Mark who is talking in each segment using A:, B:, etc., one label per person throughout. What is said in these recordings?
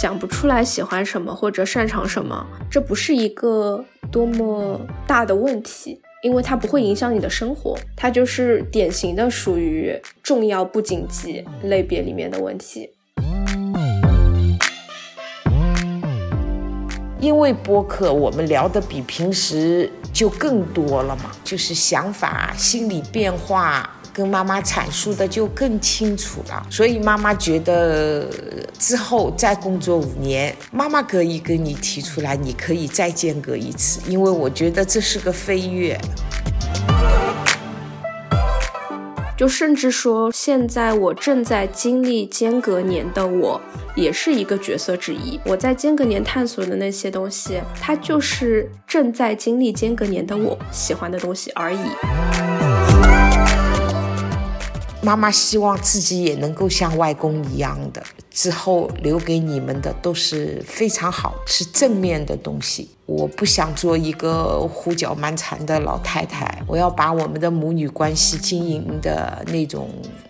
A: 讲不出来喜欢什么或者擅长什么，这不是一个多么大的问题，因为它不会影响你的生活，它就是典型的属于重要不紧急类别里面的问题。
B: 因为播客，我们聊的比平时就更多了嘛，就是想法、心理变化。跟妈妈阐述的就更清楚了，所以妈妈觉得之后再工作五年，妈妈可以跟你提出来，你可以再间隔一次，因为我觉得这是个飞跃。
A: 就甚至说，现在我正在经历间隔年的我，也是一个角色之一。我在间隔年探索的那些东西，它就是正在经历间隔年的我喜欢的东西而已。
B: 妈妈希望自己也能够像外公一样的，之后留给你们的都是非常好，是正面的东西。我不想做一个胡搅蛮缠的老太太，我要把我们的母女关系经营的那种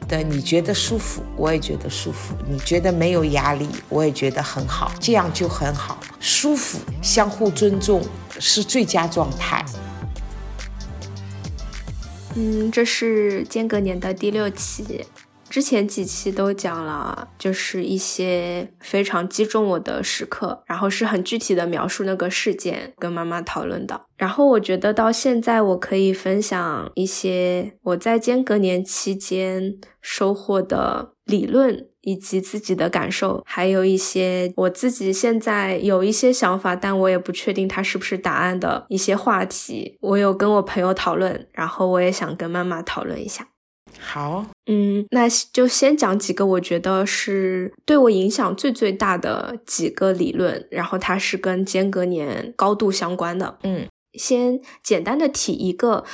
B: 的，你觉得舒服，我也觉得舒服；你觉得没有压力，我也觉得很好，这样就很好，舒服，相互尊重是最佳状态。
A: 嗯，这是间隔年的第六期，之前几期都讲了，就是一些非常击中我的时刻，然后是很具体的描述那个事件，跟妈妈讨论的。然后我觉得到现在，我可以分享一些我在间隔年期间收获的理论。以及自己的感受，还有一些我自己现在有一些想法，但我也不确定它是不是答案的一些话题。我有跟我朋友讨论，然后我也想跟妈妈讨论一下。
B: 好，
A: 嗯，那就先讲几个我觉得是对我影响最最大的几个理论，然后它是跟间隔年高度相关的。
B: 嗯，
A: 先简单的提一个。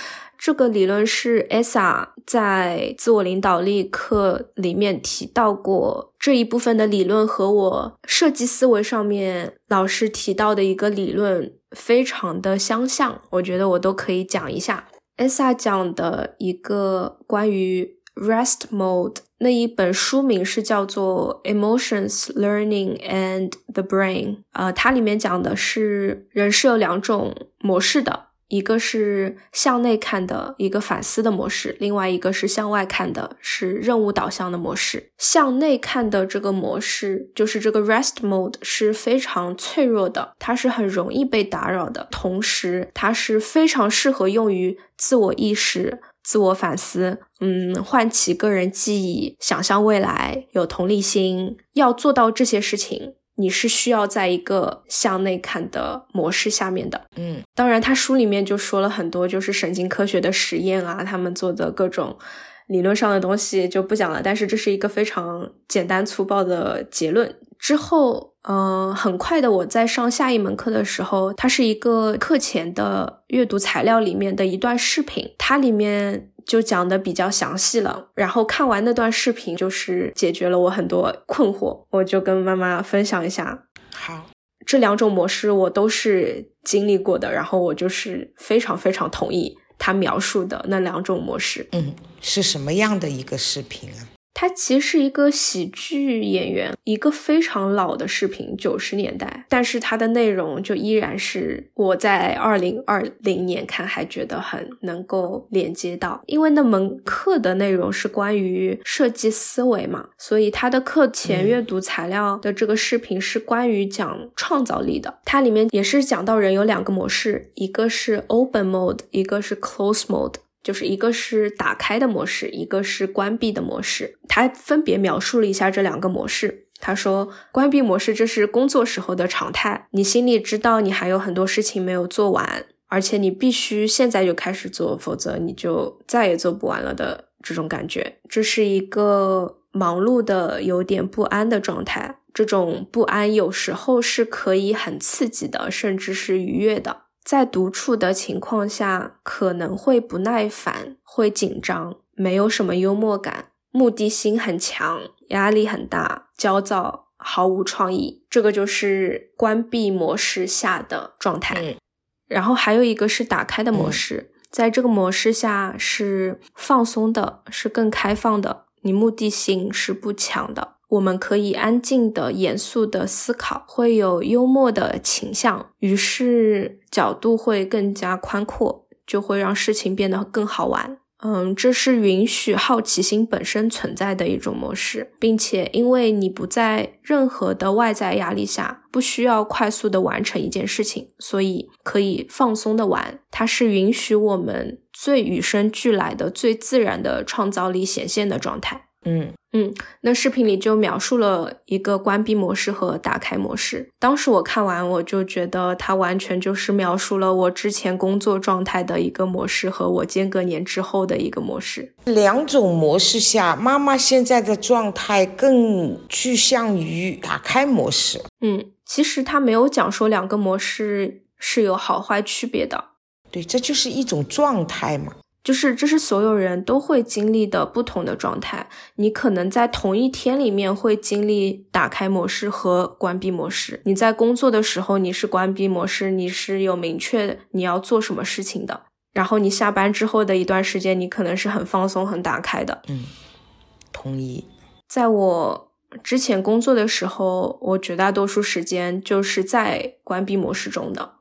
A: 这个理论是 ESA 在自我领导力课里面提到过这一部分的理论，和我设计思维上面老师提到的一个理论非常的相像，我觉得我都可以讲一下。ESA 讲的一个关于 Rest Mode 那一本书名是叫做 Emotions Learning and the Brain，呃，它里面讲的是人是有两种模式的。一个是向内看的一个反思的模式，另外一个是向外看的，是任务导向的模式。向内看的这个模式，就是这个 rest mode 是非常脆弱的，它是很容易被打扰的，同时它是非常适合用于自我意识、自我反思，嗯，唤起个人记忆、想象未来、有同理心。要做到这些事情。你是需要在一个向内看的模式下面的，
B: 嗯，
A: 当然，他书里面就说了很多，就是神经科学的实验啊，他们做的各种理论上的东西就不讲了。但是这是一个非常简单粗暴的结论。之后，嗯，很快的，我在上下一门课的时候，它是一个课前的阅读材料里面的一段视频，它里面。就讲的比较详细了，然后看完那段视频，就是解决了我很多困惑，我就跟妈妈分享一下。
B: 好，
A: 这两种模式我都是经历过的，然后我就是非常非常同意他描述的那两种模式。
B: 嗯，是什么样的一个视频啊？
A: 他其实是一个喜剧演员，一个非常老的视频，九十年代，但是它的内容就依然是我在二零二零年看还觉得很能够连接到，因为那门课的内容是关于设计思维嘛，所以他的课前阅读材料的这个视频是关于讲创造力的，它里面也是讲到人有两个模式，一个是 open mode，一个是 close mode。就是一个是打开的模式，一个是关闭的模式。他分别描述了一下这两个模式。他说，关闭模式这是工作时候的常态，你心里知道你还有很多事情没有做完，而且你必须现在就开始做，否则你就再也做不完了的这种感觉。这是一个忙碌的、有点不安的状态。这种不安有时候是可以很刺激的，甚至是愉悦的。在独处的情况下，可能会不耐烦，会紧张，没有什么幽默感，目的性很强，压力很大，焦躁，毫无创意。这个就是关闭模式下的状态。嗯然后还有一个是打开的模式，在这个模式下是放松的，是更开放的，你目的性是不强的。我们可以安静的、严肃的思考，会有幽默的倾向，于是角度会更加宽阔，就会让事情变得更好玩。嗯，这是允许好奇心本身存在的一种模式，并且因为你不在任何的外在压力下，不需要快速的完成一件事情，所以可以放松的玩。它是允许我们最与生俱来的、最自然的创造力显现的状态。
B: 嗯
A: 嗯，那视频里就描述了一个关闭模式和打开模式。当时我看完，我就觉得它完全就是描述了我之前工作状态的一个模式和我间隔年之后的一个模式。
B: 两种模式下，妈妈现在的状态更趋向于打开模式。
A: 嗯，其实他没有讲说两个模式是有好坏区别的。
B: 对，这就是一种状态嘛。
A: 就是这是所有人都会经历的不同的状态。你可能在同一天里面会经历打开模式和关闭模式。你在工作的时候你是关闭模式，你是有明确你要做什么事情的。然后你下班之后的一段时间，你可能是很放松、很打开的。
B: 嗯，同意。
A: 在我之前工作的时候，我绝大多数时间就是在关闭模式中的。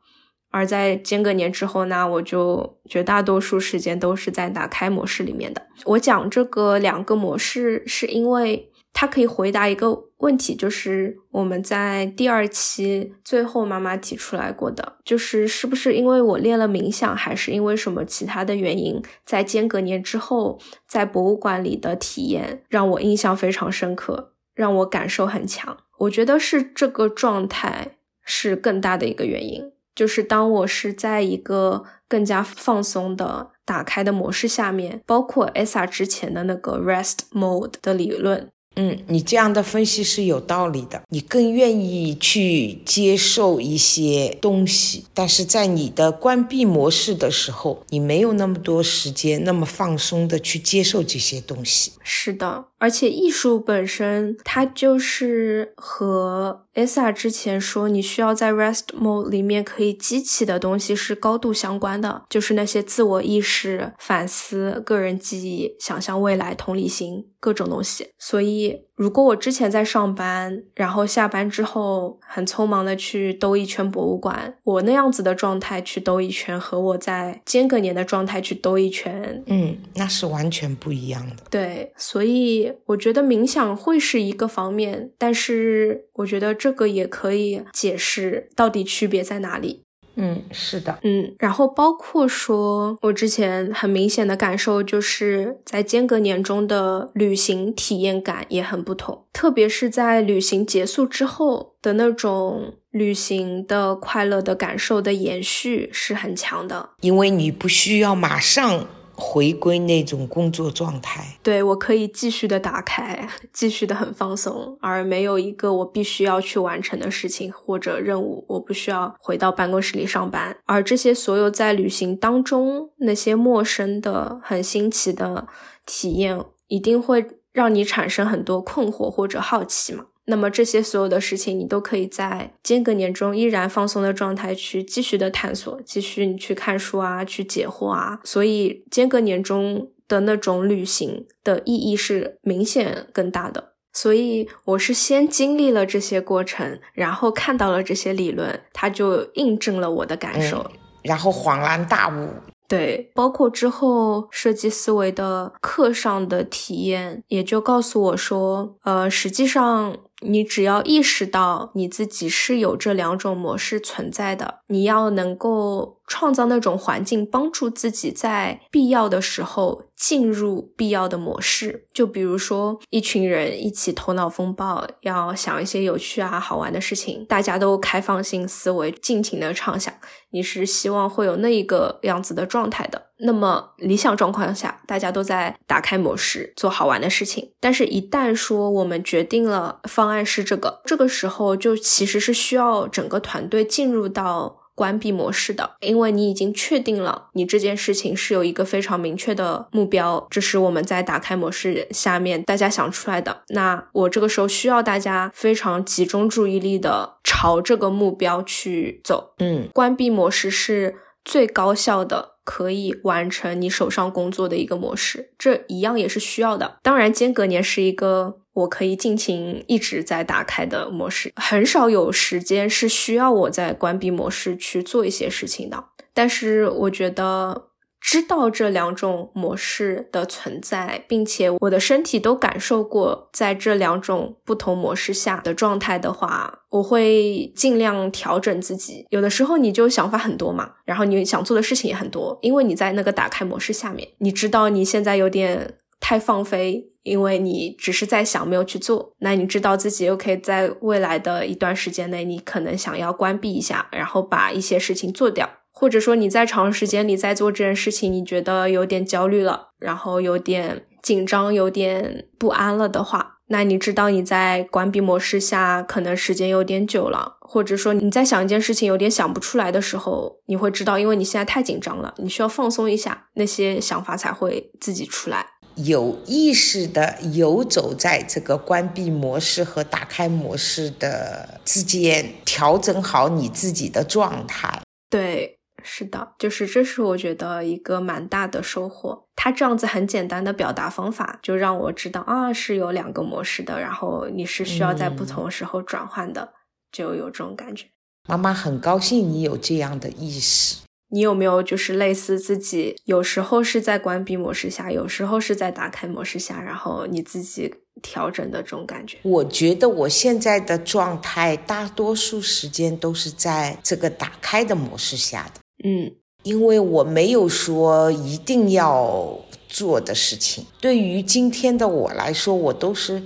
A: 而在间隔年之后呢，我就绝大多数时间都是在打开模式里面的。我讲这个两个模式，是因为它可以回答一个问题，就是我们在第二期最后妈妈提出来过的，就是是不是因为我练了冥想，还是因为什么其他的原因，在间隔年之后，在博物馆里的体验让我印象非常深刻，让我感受很强。我觉得是这个状态是更大的一个原因。就是当我是在一个更加放松的打开的模式下面，包括 ESA 之前的那个 Rest Mode 的理论。
B: 嗯，你这样的分析是有道理的。你更愿意去接受一些东西，但是在你的关闭模式的时候，你没有那么多时间，那么放松的去接受这些东西。
A: 是的，而且艺术本身，它就是和 ESA 之前说你需要在 Rest Mode 里面可以激起的东西是高度相关的，就是那些自我意识、反思、个人记忆、想象未来、同理心。各种东西，所以如果我之前在上班，然后下班之后很匆忙的去兜一圈博物馆，我那样子的状态去兜一圈，和我在间隔年的状态去兜一圈，
B: 嗯，那是完全不一样的。
A: 对，所以我觉得冥想会是一个方面，但是我觉得这个也可以解释到底区别在哪里。
B: 嗯，是的，
A: 嗯，然后包括说，我之前很明显的感受就是在间隔年中的旅行体验感也很不同，特别是在旅行结束之后的那种旅行的快乐的感受的延续是很强的，
B: 因为你不需要马上。回归那种工作状态，
A: 对我可以继续的打开，继续的很放松，而没有一个我必须要去完成的事情或者任务，我不需要回到办公室里上班。而这些所有在旅行当中那些陌生的、很新奇的体验，一定会让你产生很多困惑或者好奇嘛？那么这些所有的事情，你都可以在间隔年中依然放松的状态去继续的探索，继续你去看书啊，去解惑啊。所以间隔年中的那种旅行的意义是明显更大的。所以我是先经历了这些过程，然后看到了这些理论，它就印证了我的感受，
B: 然后恍然大悟。
A: 对，包括之后设计思维的课上的体验，也就告诉我说，呃，实际上。你只要意识到你自己是有这两种模式存在的，你要能够创造那种环境，帮助自己在必要的时候进入必要的模式。就比如说，一群人一起头脑风暴，要想一些有趣啊、好玩的事情，大家都开放性思维，尽情的畅想。你是希望会有那一个样子的状态的。那么理想状况下，大家都在打开模式做好玩的事情。但是，一旦说我们决定了方案是这个，这个时候就其实是需要整个团队进入到关闭模式的，因为你已经确定了你这件事情是有一个非常明确的目标，这是我们在打开模式下面大家想出来的。那我这个时候需要大家非常集中注意力的朝这个目标去走。
B: 嗯，
A: 关闭模式是最高效的。可以完成你手上工作的一个模式，这一样也是需要的。当然，间隔年是一个我可以尽情一直在打开的模式，很少有时间是需要我在关闭模式去做一些事情的。但是我觉得。知道这两种模式的存在，并且我的身体都感受过在这两种不同模式下的状态的话，我会尽量调整自己。有的时候你就想法很多嘛，然后你想做的事情也很多，因为你在那个打开模式下面，你知道你现在有点太放飞，因为你只是在想没有去做。那你知道自己又可以在未来的一段时间内，你可能想要关闭一下，然后把一些事情做掉。或者说你在长时间里在做这件事情，你觉得有点焦虑了，然后有点紧张，有点不安了的话，那你知道你在关闭模式下可能时间有点久了，或者说你在想一件事情有点想不出来的时候，你会知道，因为你现在太紧张了，你需要放松一下，那些想法才会自己出来。
B: 有意识的游走在这个关闭模式和打开模式的之间，调整好你自己的状态。
A: 对。是的，就是这是我觉得一个蛮大的收获。他这样子很简单的表达方法，就让我知道啊是有两个模式的，然后你是需要在不同时候转换的，就有这种感觉。
B: 妈妈很高兴你有这样的意识。
A: 你有没有就是类似自己有时候是在关闭模式下，有时候是在打开模式下，然后你自己调整的这种感觉？
B: 我觉得我现在的状态大多数时间都是在这个打开的模式下的。
A: 嗯，
B: 因为我没有说一定要做的事情。对于今天的我来说，我都是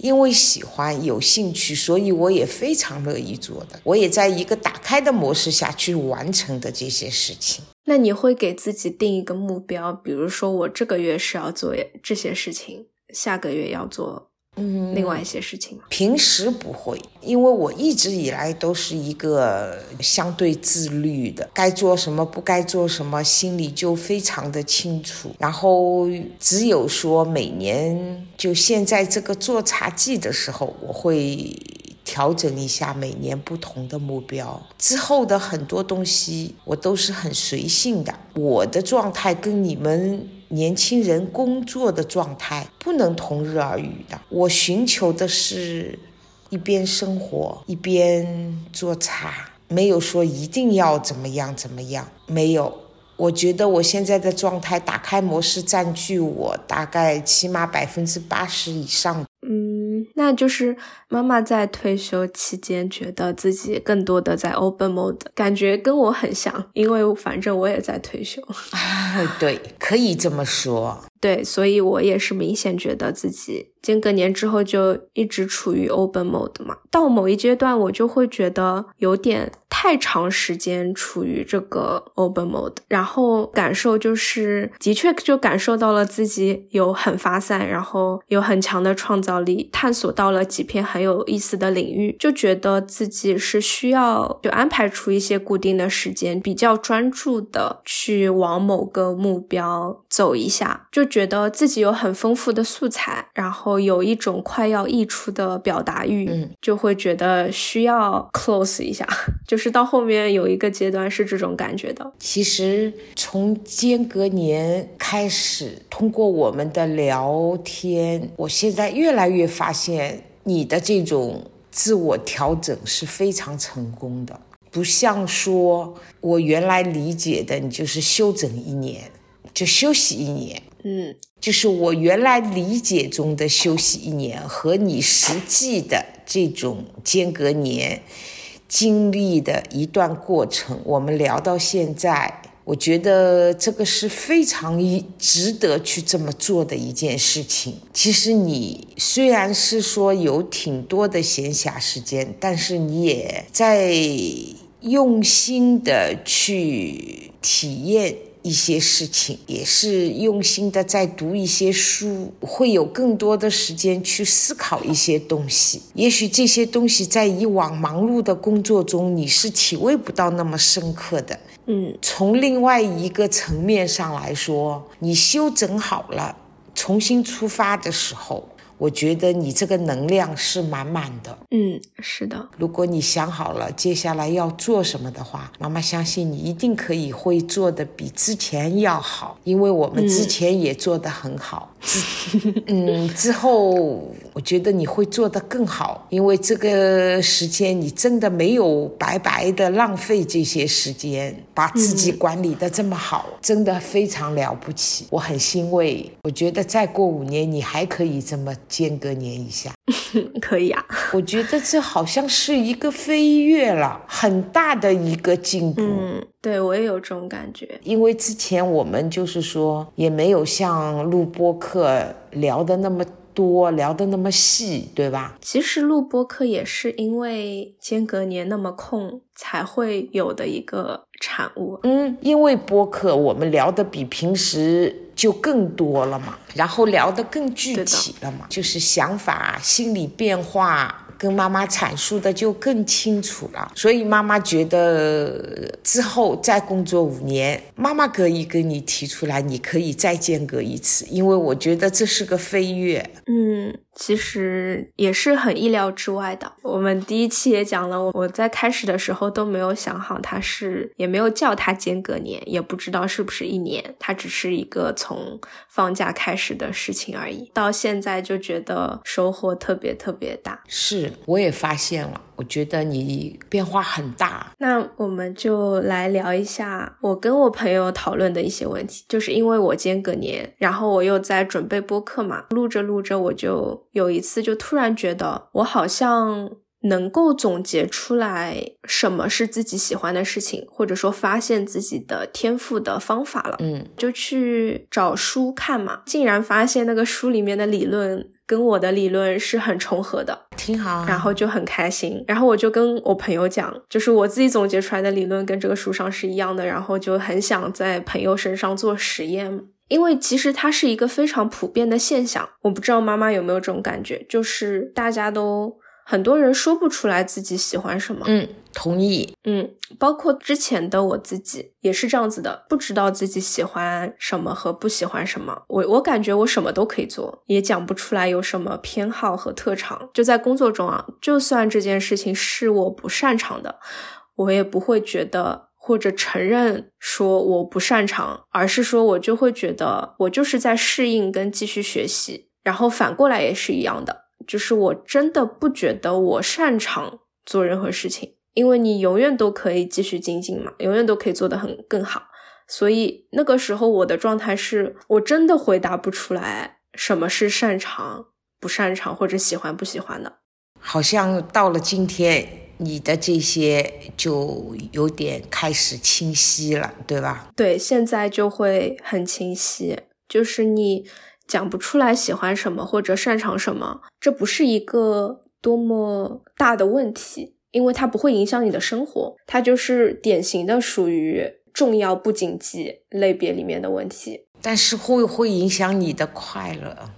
B: 因为喜欢、有兴趣，所以我也非常乐意做的。我也在一个打开的模式下去完成的这些事情。
A: 那你会给自己定一个目标，比如说我这个月是要做这些事情，下个月要做。嗯，另外一些事情
B: 平时不会，因为我一直以来都是一个相对自律的，该做什么不该做什么，心里就非常的清楚。然后只有说每年就现在这个做茶季的时候，我会调整一下每年不同的目标。之后的很多东西我都是很随性的，我的状态跟你们。年轻人工作的状态不能同日而语的。我寻求的是，一边生活一边做茶，没有说一定要怎么样怎么样，没有。我觉得我现在的状态，打开模式占据我大概起码百分之八十以上。
A: 那就是妈妈在退休期间，觉得自己更多的在 open mode，感觉跟我很像，因为反正我也在退休。
B: 对，可以这么说。
A: 对，所以我也是明显觉得自己间隔年之后就一直处于 open mode 嘛。到某一阶段，我就会觉得有点太长时间处于这个 open mode，然后感受就是的确就感受到了自己有很发散，然后有很强的创造力，探索到了几片很有意思的领域，就觉得自己是需要就安排出一些固定的时间，比较专注的去往某个目标走一下，就。觉得自己有很丰富的素材，然后有一种快要溢出的表达欲，
B: 嗯，
A: 就会觉得需要 close 一下，就是到后面有一个阶段是这种感觉的。
B: 其实从间隔年开始，通过我们的聊天，我现在越来越发现你的这种自我调整是非常成功的，不像说我原来理解的，你就是休整一年就休息一年。
A: 嗯，
B: 就是我原来理解中的休息一年和你实际的这种间隔年经历的一段过程，我们聊到现在，我觉得这个是非常值得去这么做的一件事情。其实你虽然是说有挺多的闲暇时间，但是你也在用心的去体验。一些事情也是用心的在读一些书，会有更多的时间去思考一些东西。也许这些东西在以往忙碌的工作中你是体会不到那么深刻的。
A: 嗯，
B: 从另外一个层面上来说，你修整好了，重新出发的时候。我觉得你这个能量是满满的，
A: 嗯，是的。
B: 如果你想好了接下来要做什么的话，妈妈相信你一定可以会做的比之前要好，因为我们之前也做得很好。之嗯之后，我觉得你会做得更好，因为这个时间你真的没有白白的浪费这些时间，把自己管理的这么好，真的非常了不起，我很欣慰。我觉得再过五年，你还可以这么间隔年一下，
A: 可以啊。
B: 我觉得这好像是一个飞跃了，很大的一个进步。
A: 嗯，对我也有这种感觉，
B: 因为之前我们就是说也没有像录播课聊的那么多，聊的那么细，对吧？
A: 其实录播课也是因为间隔年那么空才会有的一个产物。
B: 嗯，因为播客我们聊的比平时就更多了嘛，然后聊得更具体了嘛，就是想法、心理变化。跟妈妈阐述的就更清楚了，所以妈妈觉得之后再工作五年，妈妈可以跟你提出来，你可以再间隔一次，因为我觉得这是个飞跃。
A: 嗯。其实也是很意料之外的。我们第一期也讲了，我我在开始的时候都没有想好它是，也没有叫它间隔年，也不知道是不是一年，它只是一个从放假开始的事情而已。到现在就觉得收获特别特别大。
B: 是，我也发现了。我觉得你变化很大，
A: 那我们就来聊一下我跟我朋友讨论的一些问题。就是因为我间隔年，然后我又在准备播客嘛，录着录着，我就有一次就突然觉得，我好像能够总结出来什么是自己喜欢的事情，或者说发现自己的天赋的方法了。
B: 嗯，
A: 就去找书看嘛，竟然发现那个书里面的理论。跟我的理论是很重合的，
B: 挺好，
A: 然后就很开心。然后我就跟我朋友讲，就是我自己总结出来的理论跟这个书上是一样的，然后就很想在朋友身上做实验，因为其实它是一个非常普遍的现象。我不知道妈妈有没有这种感觉，就是大家都。很多人说不出来自己喜欢什么，
B: 嗯，同意，
A: 嗯，包括之前的我自己也是这样子的，不知道自己喜欢什么和不喜欢什么。我我感觉我什么都可以做，也讲不出来有什么偏好和特长。就在工作中啊，就算这件事情是我不擅长的，我也不会觉得或者承认说我不擅长，而是说我就会觉得我就是在适应跟继续学习，然后反过来也是一样的。就是我真的不觉得我擅长做任何事情，因为你永远都可以继续精进嘛，永远都可以做得很更好。所以那个时候我的状态是我真的回答不出来什么是擅长、不擅长或者喜欢不喜欢的。
B: 好像到了今天，你的这些就有点开始清晰了，对吧？
A: 对，现在就会很清晰，就是你。讲不出来喜欢什么或者擅长什么，这不是一个多么大的问题，因为它不会影响你的生活，它就是典型的属于重要不紧急类别里面的问题。
B: 但是会会影响你的快乐，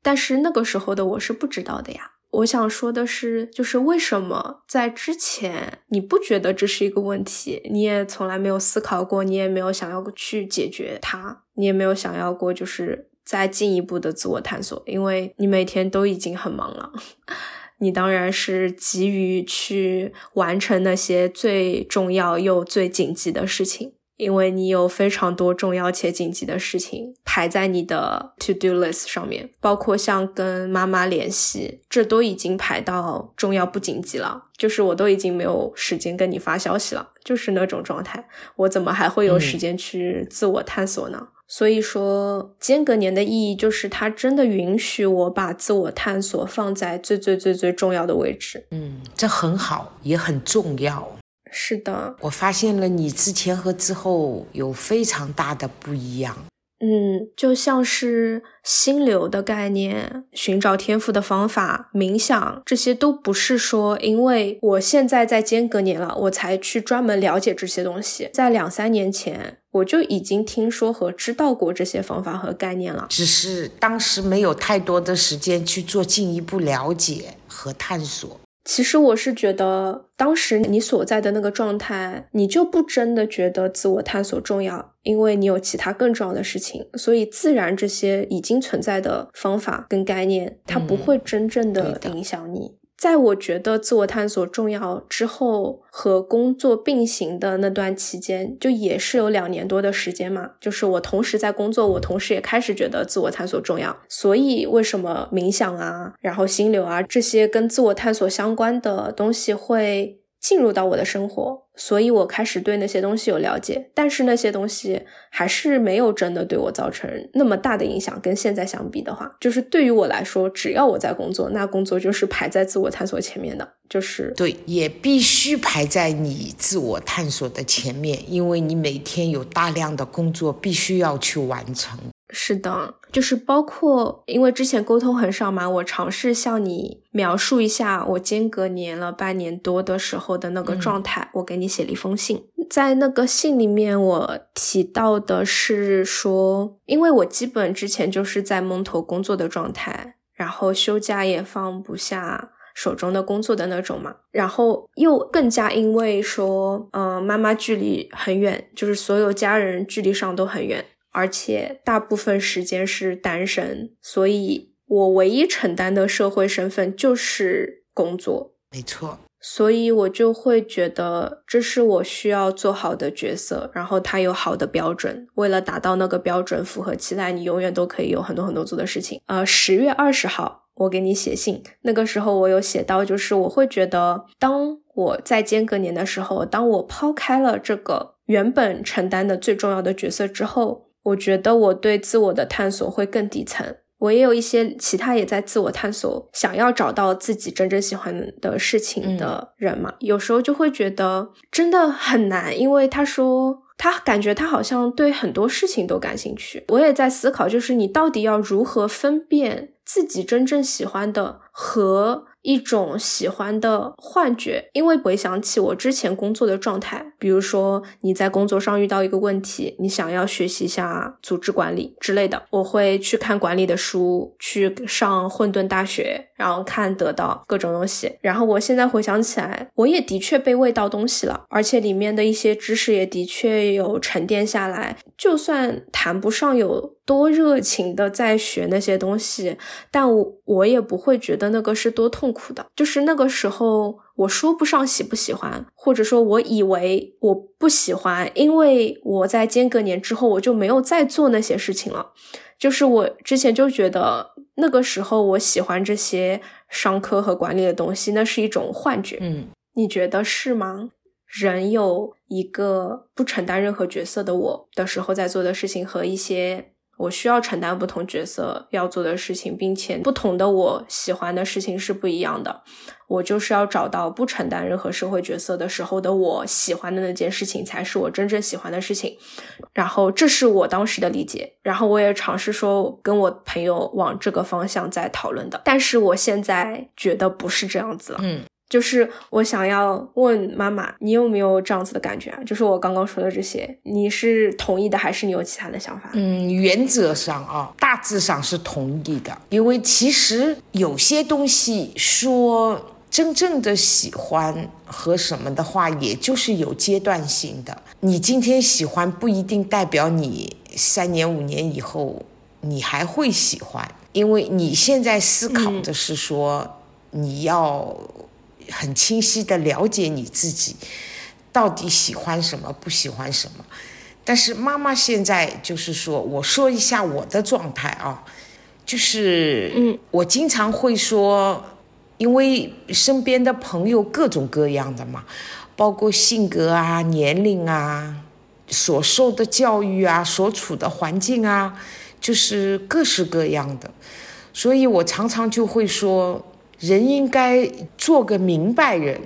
A: 但是那个时候的我是不知道的呀。我想说的是，就是为什么在之前你不觉得这是一个问题，你也从来没有思考过，你也没有想要去解决它，你也没有想要过就是。再进一步的自我探索，因为你每天都已经很忙了，你当然是急于去完成那些最重要又最紧急的事情，因为你有非常多重要且紧急的事情排在你的 to do list 上面，包括像跟妈妈联系，这都已经排到重要不紧急了，就是我都已经没有时间跟你发消息了，就是那种状态，我怎么还会有时间去自我探索呢？所以说，间隔年的意义就是它真的允许我把自我探索放在最最最最重要的位置。
B: 嗯，这很好，也很重要。
A: 是的，
B: 我发现了你之前和之后有非常大的不一样。
A: 嗯，就像是心流的概念、寻找天赋的方法、冥想，这些都不是说因为我现在在间隔年了，我才去专门了解这些东西。在两三年前，我就已经听说和知道过这些方法和概念了，
B: 只是当时没有太多的时间去做进一步了解和探索。
A: 其实我是觉得，当时你所在的那个状态，你就不真的觉得自我探索重要，因为你有其他更重要的事情，所以自然这些已经存在的方法跟概念，它不会真正的影响你。在我觉得自我探索重要之后，和工作并行的那段期间，就也是有两年多的时间嘛。就是我同时在工作，我同时也开始觉得自我探索重要。所以，为什么冥想啊，然后心流啊这些跟自我探索相关的东西会进入到我的生活？所以我开始对那些东西有了解，但是那些东西还是没有真的对我造成那么大的影响。跟现在相比的话，就是对于我来说，只要我在工作，那工作就是排在自我探索前面的，就是
B: 对，也必须排在你自我探索的前面，因为你每天有大量的工作必须要去完成。
A: 是的，就是包括因为之前沟通很少嘛，我尝试向你描述一下我间隔年了半年多的时候的那个状态。我给你写了一封信，在那个信里面我提到的是说，因为我基本之前就是在蒙头工作的状态，然后休假也放不下手中的工作的那种嘛，然后又更加因为说，嗯，妈妈距离很远，就是所有家人距离上都很远。而且大部分时间是单身，所以我唯一承担的社会身份就是工作。
B: 没错，
A: 所以我就会觉得这是我需要做好的角色，然后它有好的标准。为了达到那个标准，符合期待，你永远都可以有很多很多做的事情。呃，十月二十号，我给你写信，那个时候我有写到，就是我会觉得，当我在间隔年的时候，当我抛开了这个原本承担的最重要的角色之后。我觉得我对自我的探索会更底层。我也有一些其他也在自我探索，想要找到自己真正喜欢的事情的人嘛。有时候就会觉得真的很难，因为他说他感觉他好像对很多事情都感兴趣。我也在思考，就是你到底要如何分辨自己真正喜欢的和。一种喜欢的幻觉，因为回想起我之前工作的状态，比如说你在工作上遇到一个问题，你想要学习一下组织管理之类的，我会去看管理的书，去上混沌大学，然后看得到各种东西。然后我现在回想起来，我也的确被喂到东西了，而且里面的一些知识也的确有沉淀下来。就算谈不上有多热情的在学那些东西，但我我也不会觉得那个是多痛。苦的，就是那个时候，我说不上喜不喜欢，或者说我以为我不喜欢，因为我在间隔年之后，我就没有再做那些事情了。就是我之前就觉得那个时候我喜欢这些商科和管理的东西，那是一种幻觉。
B: 嗯，
A: 你觉得是吗？人有一个不承担任何角色的我的时候在做的事情和一些。我需要承担不同角色要做的事情，并且不同的我喜欢的事情是不一样的。我就是要找到不承担任何社会角色的时候的我喜欢的那件事情，才是我真正喜欢的事情。然后这是我当时的理解，然后我也尝试说跟我朋友往这个方向在讨论的。但是我现在觉得不是这样子了。
B: 嗯。
A: 就是我想要问妈妈，你有没有这样子的感觉啊？就是我刚刚说的这些，你是同意的，还是你有其他的想法？
B: 嗯，原则上啊，大致上是同意的。因为其实有些东西说真正的喜欢和什么的话，也就是有阶段性的。你今天喜欢不一定代表你三年五年以后你还会喜欢，因为你现在思考的是说你要。很清晰的了解你自己，到底喜欢什么，不喜欢什么。但是妈妈现在就是说，我说一下我的状态啊，就是，
A: 嗯，
B: 我经常会说，因为身边的朋友各种各样的嘛，包括性格啊、年龄啊、所受的教育啊、所处的环境啊，就是各式各样的，所以我常常就会说。人应该做个明白人，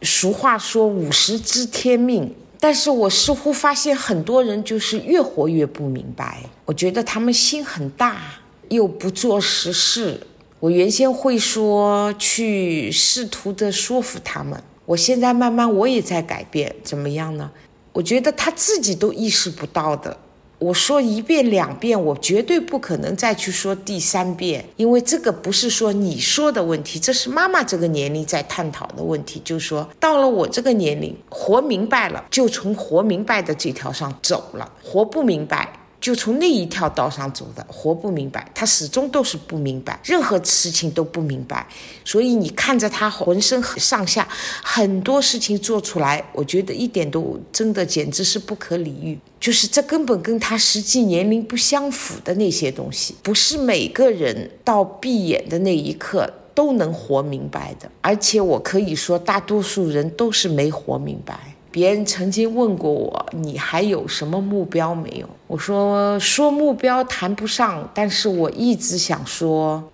B: 俗话说五十知天命，但是我似乎发现很多人就是越活越不明白。我觉得他们心很大，又不做实事。我原先会说去试图的说服他们，我现在慢慢我也在改变，怎么样呢？我觉得他自己都意识不到的。我说一遍两遍，我绝对不可能再去说第三遍，因为这个不是说你说的问题，这是妈妈这个年龄在探讨的问题。就是说，到了我这个年龄，活明白了，就从活明白的这条上走了；活不明白，就从那一条道上走的，活不明白，他始终都是不明白，任何事情都不明白。所以你看着他浑身上下很多事情做出来，我觉得一点都真的简直是不可理喻。就是这根本跟他实际年龄不相符的那些东西，不是每个人到闭眼的那一刻都能活明白的。而且我可以说，大多数人都是没活明白。别人曾经问过我：“你还有什么目标没有？”我说：“说目标谈不上，但是我一直想说，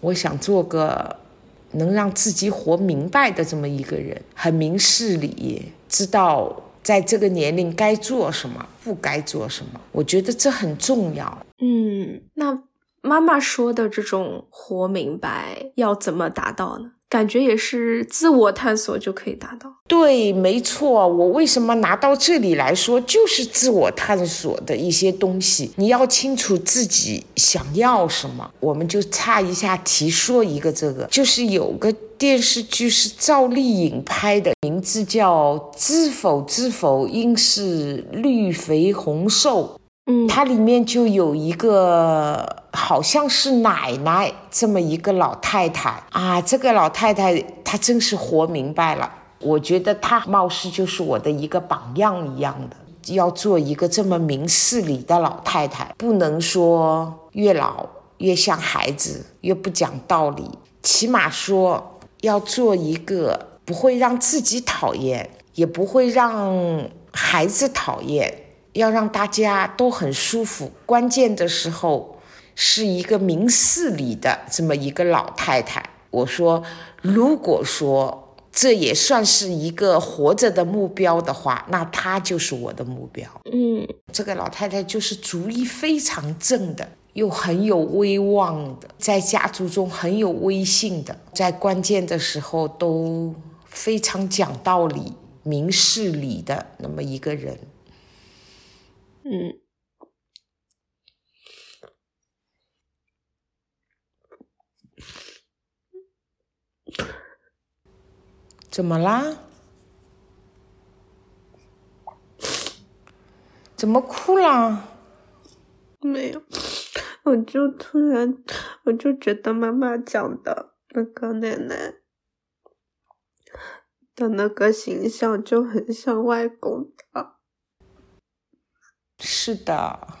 B: 我想做个能让自己活明白的这么一个人，很明事理，知道在这个年龄该做什么，不该做什么。我觉得这很重要。”
A: 嗯，那妈妈说的这种活明白要怎么达到呢？感觉也是自我探索就可以达到。
B: 对，没错。我为什么拿到这里来说，就是自我探索的一些东西。你要清楚自己想要什么。我们就差一下题说一个，这个就是有个电视剧是赵丽颖拍的，名字叫《知否知否，应是绿肥红瘦》。
A: 嗯，
B: 它里面就有一个好像是奶奶这么一个老太太啊，这个老太太她真是活明白了。我觉得她貌似就是我的一个榜样一样的，要做一个这么明事理的老太太，不能说越老越像孩子，越不讲道理，起码说要做一个不会让自己讨厌，也不会让孩子讨厌。要让大家都很舒服，关键的时候是一个明事理的这么一个老太太。我说，如果说这也算是一个活着的目标的话，那她就是我的目标。
A: 嗯，
B: 这个老太太就是主意非常正的，又很有威望的，在家族中很有威信的，在关键的时候都非常讲道理、明事理的那么一个人。
A: 嗯，
B: 怎么啦？怎么哭啦？
A: 没有，我就突然，我就觉得妈妈讲的那个奶奶的那个形象就很像外公的。
B: 是的，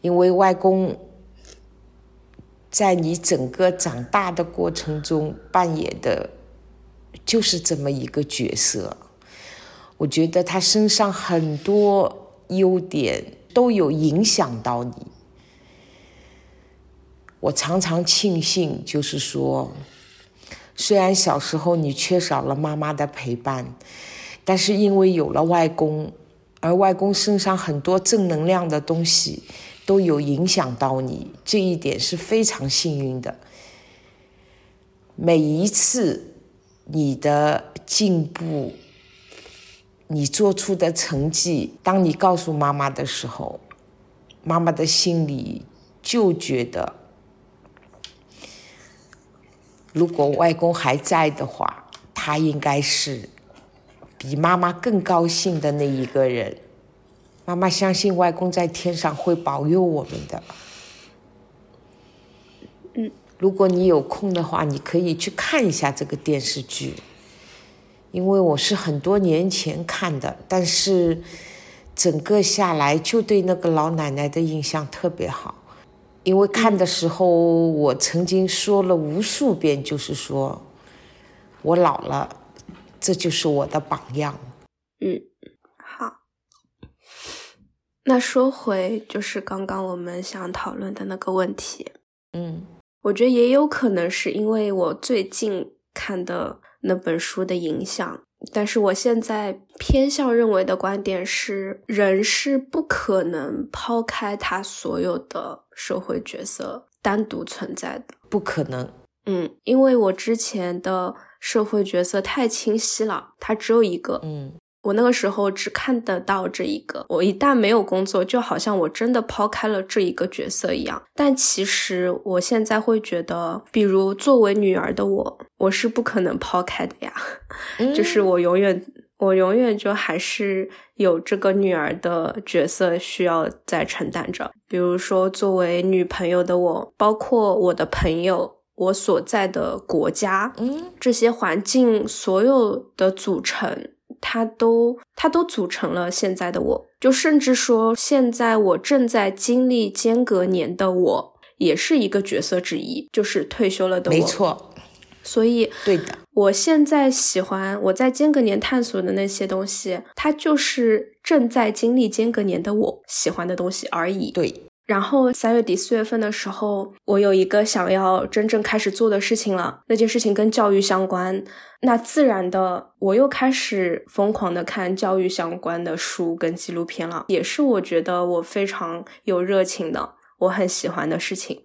B: 因为外公在你整个长大的过程中扮演的就是这么一个角色。我觉得他身上很多优点都有影响到你。我常常庆幸，就是说。虽然小时候你缺少了妈妈的陪伴，但是因为有了外公，而外公身上很多正能量的东西都有影响到你，这一点是非常幸运的。每一次你的进步，你做出的成绩，当你告诉妈妈的时候，妈妈的心里就觉得。如果外公还在的话，他应该是比妈妈更高兴的那一个人。妈妈相信外公在天上会保佑我们的。
A: 嗯，
B: 如果你有空的话，你可以去看一下这个电视剧，因为我是很多年前看的，但是整个下来就对那个老奶奶的印象特别好。因为看的时候，我曾经说了无数遍，就是说，我老了，这就是我的榜样。
A: 嗯，好。那说回就是刚刚我们想讨论的那个问题。
B: 嗯，
A: 我觉得也有可能是因为我最近看的那本书的影响。但是我现在偏向认为的观点是，人是不可能抛开他所有的社会角色单独存在的，
B: 不可能。
A: 嗯，因为我之前的社会角色太清晰了，它只有一个。
B: 嗯，
A: 我那个时候只看得到这一个，我一旦没有工作，就好像我真的抛开了这一个角色一样。但其实我现在会觉得，比如作为女儿的我，我是不可能抛开的呀，就是我永远，我永远就还是有这个女儿的角色需要在承担着。比如说，作为女朋友的我，包括我的朋友，我所在的国家，
B: 嗯，
A: 这些环境所有的组成。它都，它都组成了现在的我，就甚至说，现在我正在经历间隔年的我，也是一个角色之一，就是退休了的我。
B: 没错，
A: 所以
B: 对的，
A: 我现在喜欢我在间隔年探索的那些东西，它就是正在经历间隔年的我喜欢的东西而已。
B: 对。
A: 然后三月底四月份的时候，我有一个想要真正开始做的事情了。那件事情跟教育相关，那自然的我又开始疯狂的看教育相关的书跟纪录片了，也是我觉得我非常有热情的，我很喜欢的事情。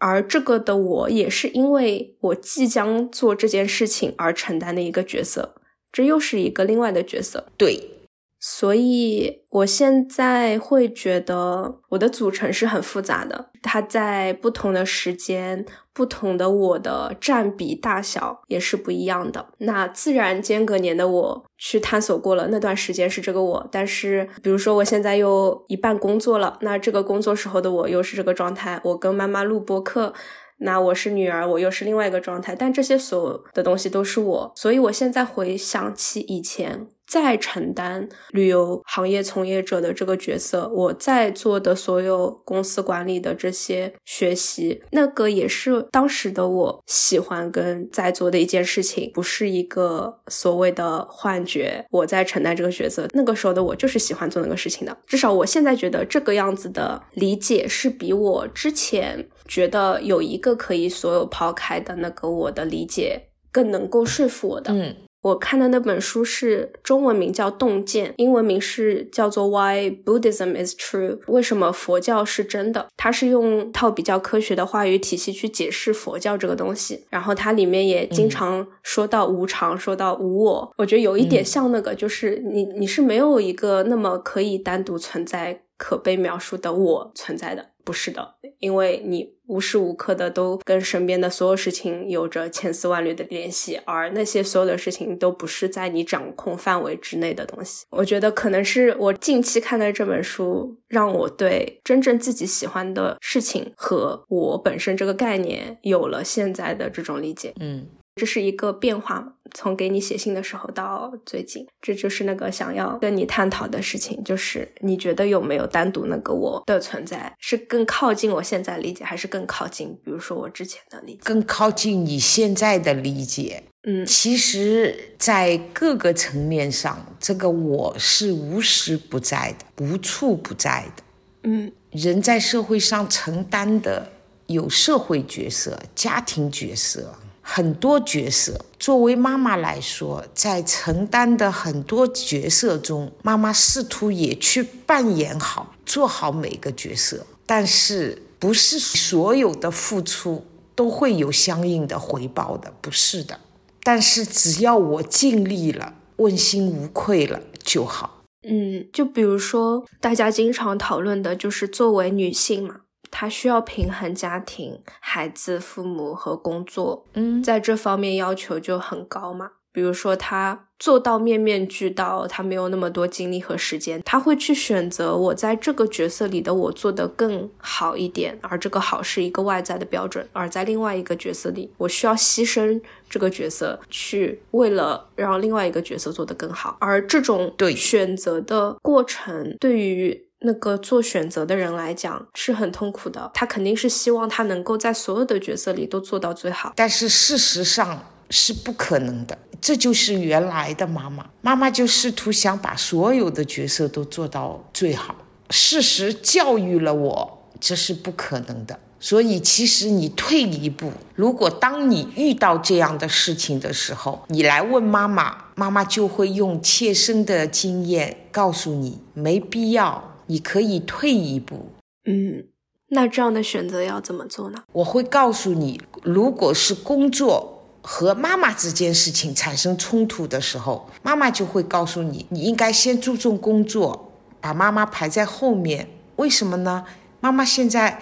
A: 而这个的我也是因为我即将做这件事情而承担的一个角色，这又是一个另外的角色。
B: 对。
A: 所以，我现在会觉得我的组成是很复杂的，它在不同的时间、不同的我的占比大小也是不一样的。那自然间隔年的我去探索过了，那段时间是这个我，但是比如说我现在又一半工作了，那这个工作时候的我又是这个状态。我跟妈妈录播课，那我是女儿，我又是另外一个状态。但这些所有的东西都是我，所以我现在回想起以前。在承担旅游行业从业者的这个角色，我在做的所有公司管理的这些学习，那个也是当时的我喜欢跟在做的一件事情，不是一个所谓的幻觉。我在承担这个角色，那个时候的我就是喜欢做那个事情的。至少我现在觉得这个样子的理解是比我之前觉得有一个可以所有抛开的那个我的理解更能够说服我的。
B: 嗯。
A: 我看的那本书是中文名叫《洞见》，英文名是叫做《Why Buddhism is True》。为什么佛教是真的？它是用套比较科学的话语体系去解释佛教这个东西。然后它里面也经常说到无常，说到无我。我觉得有一点像那个，就是你你是没有一个那么可以单独存在、可被描述的我存在的。不是的，因为你无时无刻的都跟身边的所有事情有着千丝万缕的联系，而那些所有的事情都不是在你掌控范围之内的东西。我觉得可能是我近期看的这本书，让我对真正自己喜欢的事情和我本身这个概念有了现在的这种理解。
B: 嗯。
A: 这是一个变化嘛？从给你写信的时候到最近，这就是那个想要跟你探讨的事情，就是你觉得有没有单独那个我的存在，是更靠近我现在理解，还是更靠近，比如说我之前的理解，
B: 更靠近你现在的理解？
A: 嗯，
B: 其实，在各个层面上，这个我是无时不在的，无处不在的。
A: 嗯，
B: 人在社会上承担的有社会角色、家庭角色。很多角色，作为妈妈来说，在承担的很多角色中，妈妈试图也去扮演好、做好每个角色。但是，不是所有的付出都会有相应的回报的，不是的。但是，只要我尽力了，问心无愧了就好。
A: 嗯，就比如说，大家经常讨论的就是作为女性嘛。他需要平衡家庭、孩子、父母和工作，
B: 嗯，
A: 在这方面要求就很高嘛。比如说，他做到面面俱到，他没有那么多精力和时间，他会去选择我在这个角色里的我做得更好一点，而这个好是一个外在的标准。而在另外一个角色里，我需要牺牲这个角色，去为了让另外一个角色做得更好。而这种
B: 对
A: 选择的过程，对于。那个做选择的人来讲是很痛苦的，他肯定是希望他能够在所有的角色里都做到最好，
B: 但是事实上是不可能的。这就是原来的妈妈，妈妈就试图想把所有的角色都做到最好。事实教育了我，这是不可能的。所以，其实你退一步，如果当你遇到这样的事情的时候，你来问妈妈，妈妈就会用切身的经验告诉你，没必要。你可以退一步，
A: 嗯，那这样的选择要怎么做呢？
B: 我会告诉你，如果是工作，和妈妈之间事情产生冲突的时候，妈妈就会告诉你，你应该先注重工作，把妈妈排在后面。为什么呢？妈妈现在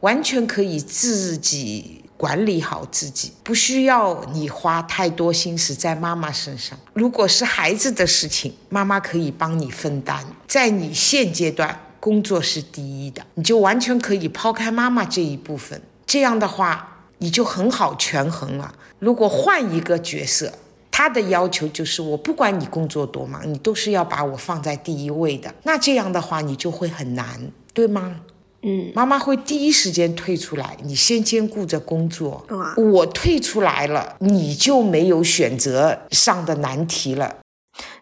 B: 完全可以自己管理好自己，不需要你花太多心思在妈妈身上。如果是孩子的事情，妈妈可以帮你分担。在你现阶段，工作是第一的，你就完全可以抛开妈妈这一部分。这样的话。你就很好权衡了。如果换一个角色，他的要求就是我不管你工作多忙，你都是要把我放在第一位的。那这样的话，你就会很难，对吗？
A: 嗯，
B: 妈妈会第一时间退出来，你先兼顾着工作。我退出来了，你就没有选择上的难题了。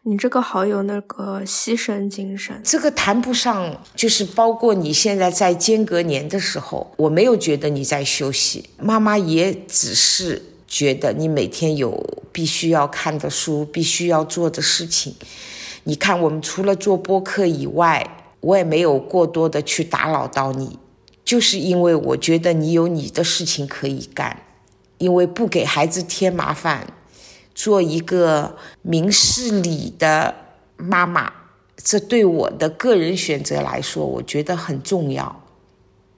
A: 你这个好有那个牺牲精神，
B: 这个谈不上，就是包括你现在在间隔年的时候，我没有觉得你在休息，妈妈也只是觉得你每天有必须要看的书，必须要做的事情。你看，我们除了做播客以外，我也没有过多的去打扰到你，就是因为我觉得你有你的事情可以干，因为不给孩子添麻烦。做一个明事理的妈妈，这对我的个人选择来说，我觉得很重要。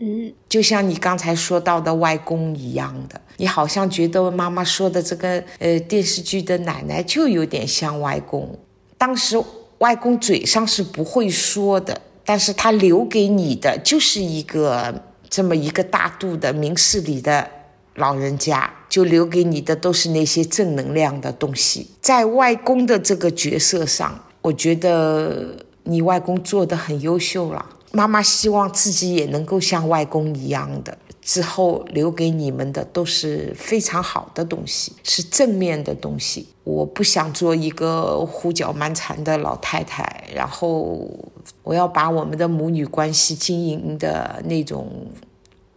A: 嗯，
B: 就像你刚才说到的外公一样的，你好像觉得妈妈说的这个呃电视剧的奶奶就有点像外公。当时外公嘴上是不会说的，但是他留给你的就是一个这么一个大度的明事理的老人家。就留给你的都是那些正能量的东西。在外公的这个角色上，我觉得你外公做的很优秀了。妈妈希望自己也能够像外公一样的，之后留给你们的都是非常好的东西，是正面的东西。我不想做一个胡搅蛮缠的老太太，然后我要把我们的母女关系经营的那种。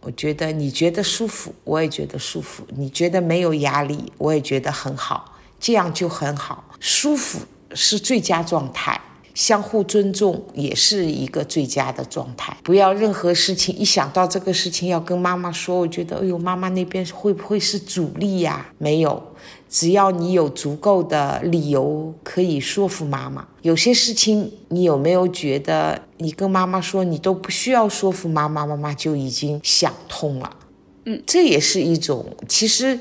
B: 我觉得你觉得舒服，我也觉得舒服；你觉得没有压力，我也觉得很好，这样就很好。舒服是最佳状态，相互尊重也是一个最佳的状态。不要任何事情一想到这个事情要跟妈妈说，我觉得哎呦，妈妈那边会不会是阻力呀？没有。只要你有足够的理由可以说服妈妈，有些事情你有没有觉得你跟妈妈说，你都不需要说服妈妈，妈妈就已经想通了？
A: 嗯，
B: 这也是一种，其实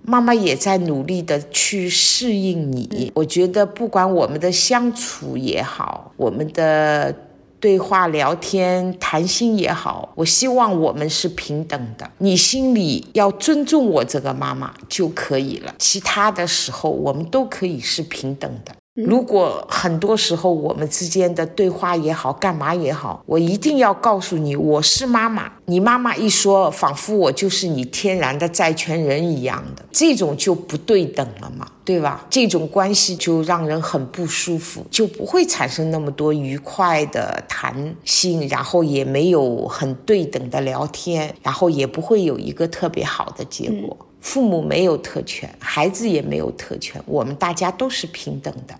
B: 妈妈也在努力的去适应你。我觉得不管我们的相处也好，我们的。对话、聊天、谈心也好，我希望我们是平等的。你心里要尊重我这个妈妈就可以了，其他的时候我们都可以是平等的。如果很多时候我们之间的对话也好，干嘛也好，我一定要告诉你，我是妈妈。你妈妈一说，仿佛我就是你天然的债权人一样的，这种就不对等了嘛，对吧？这种关系就让人很不舒服，就不会产生那么多愉快的谈心，然后也没有很对等的聊天，然后也不会有一个特别好的结果。父母没有特权，孩子也没有特权，我们大家都是平等的。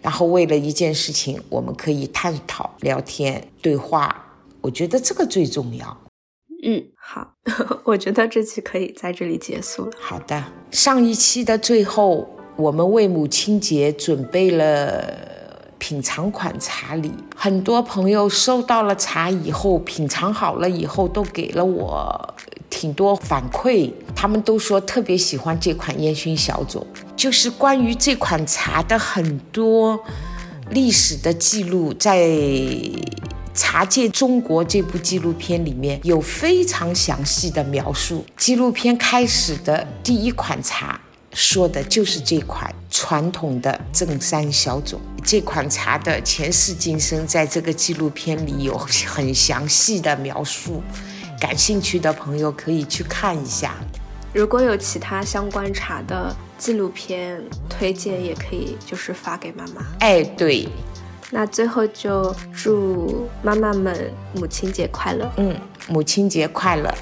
B: 然后为了一件事情，我们可以探讨、聊天、对话，我觉得这个最重要。
A: 嗯，好，我觉得这期可以在这里结束了。
B: 好的，上一期的最后，我们为母亲节准备了品尝款茶礼，很多朋友收到了茶以后，品尝好了以后，都给了我。挺多反馈，他们都说特别喜欢这款烟熏小种。就是关于这款茶的很多历史的记录，在《茶界中国》这部纪录片里面有非常详细的描述。纪录片开始的第一款茶说的就是这款传统的正山小种。这款茶的前世今生，在这个纪录片里有很详细的描述。感兴趣的朋友可以去看一下。
A: 如果有其他相关茶的纪录片推荐，也可以就是发给妈妈。
B: 哎，对。
A: 那最后就祝妈妈们母亲节快乐。
B: 嗯，母亲节快乐。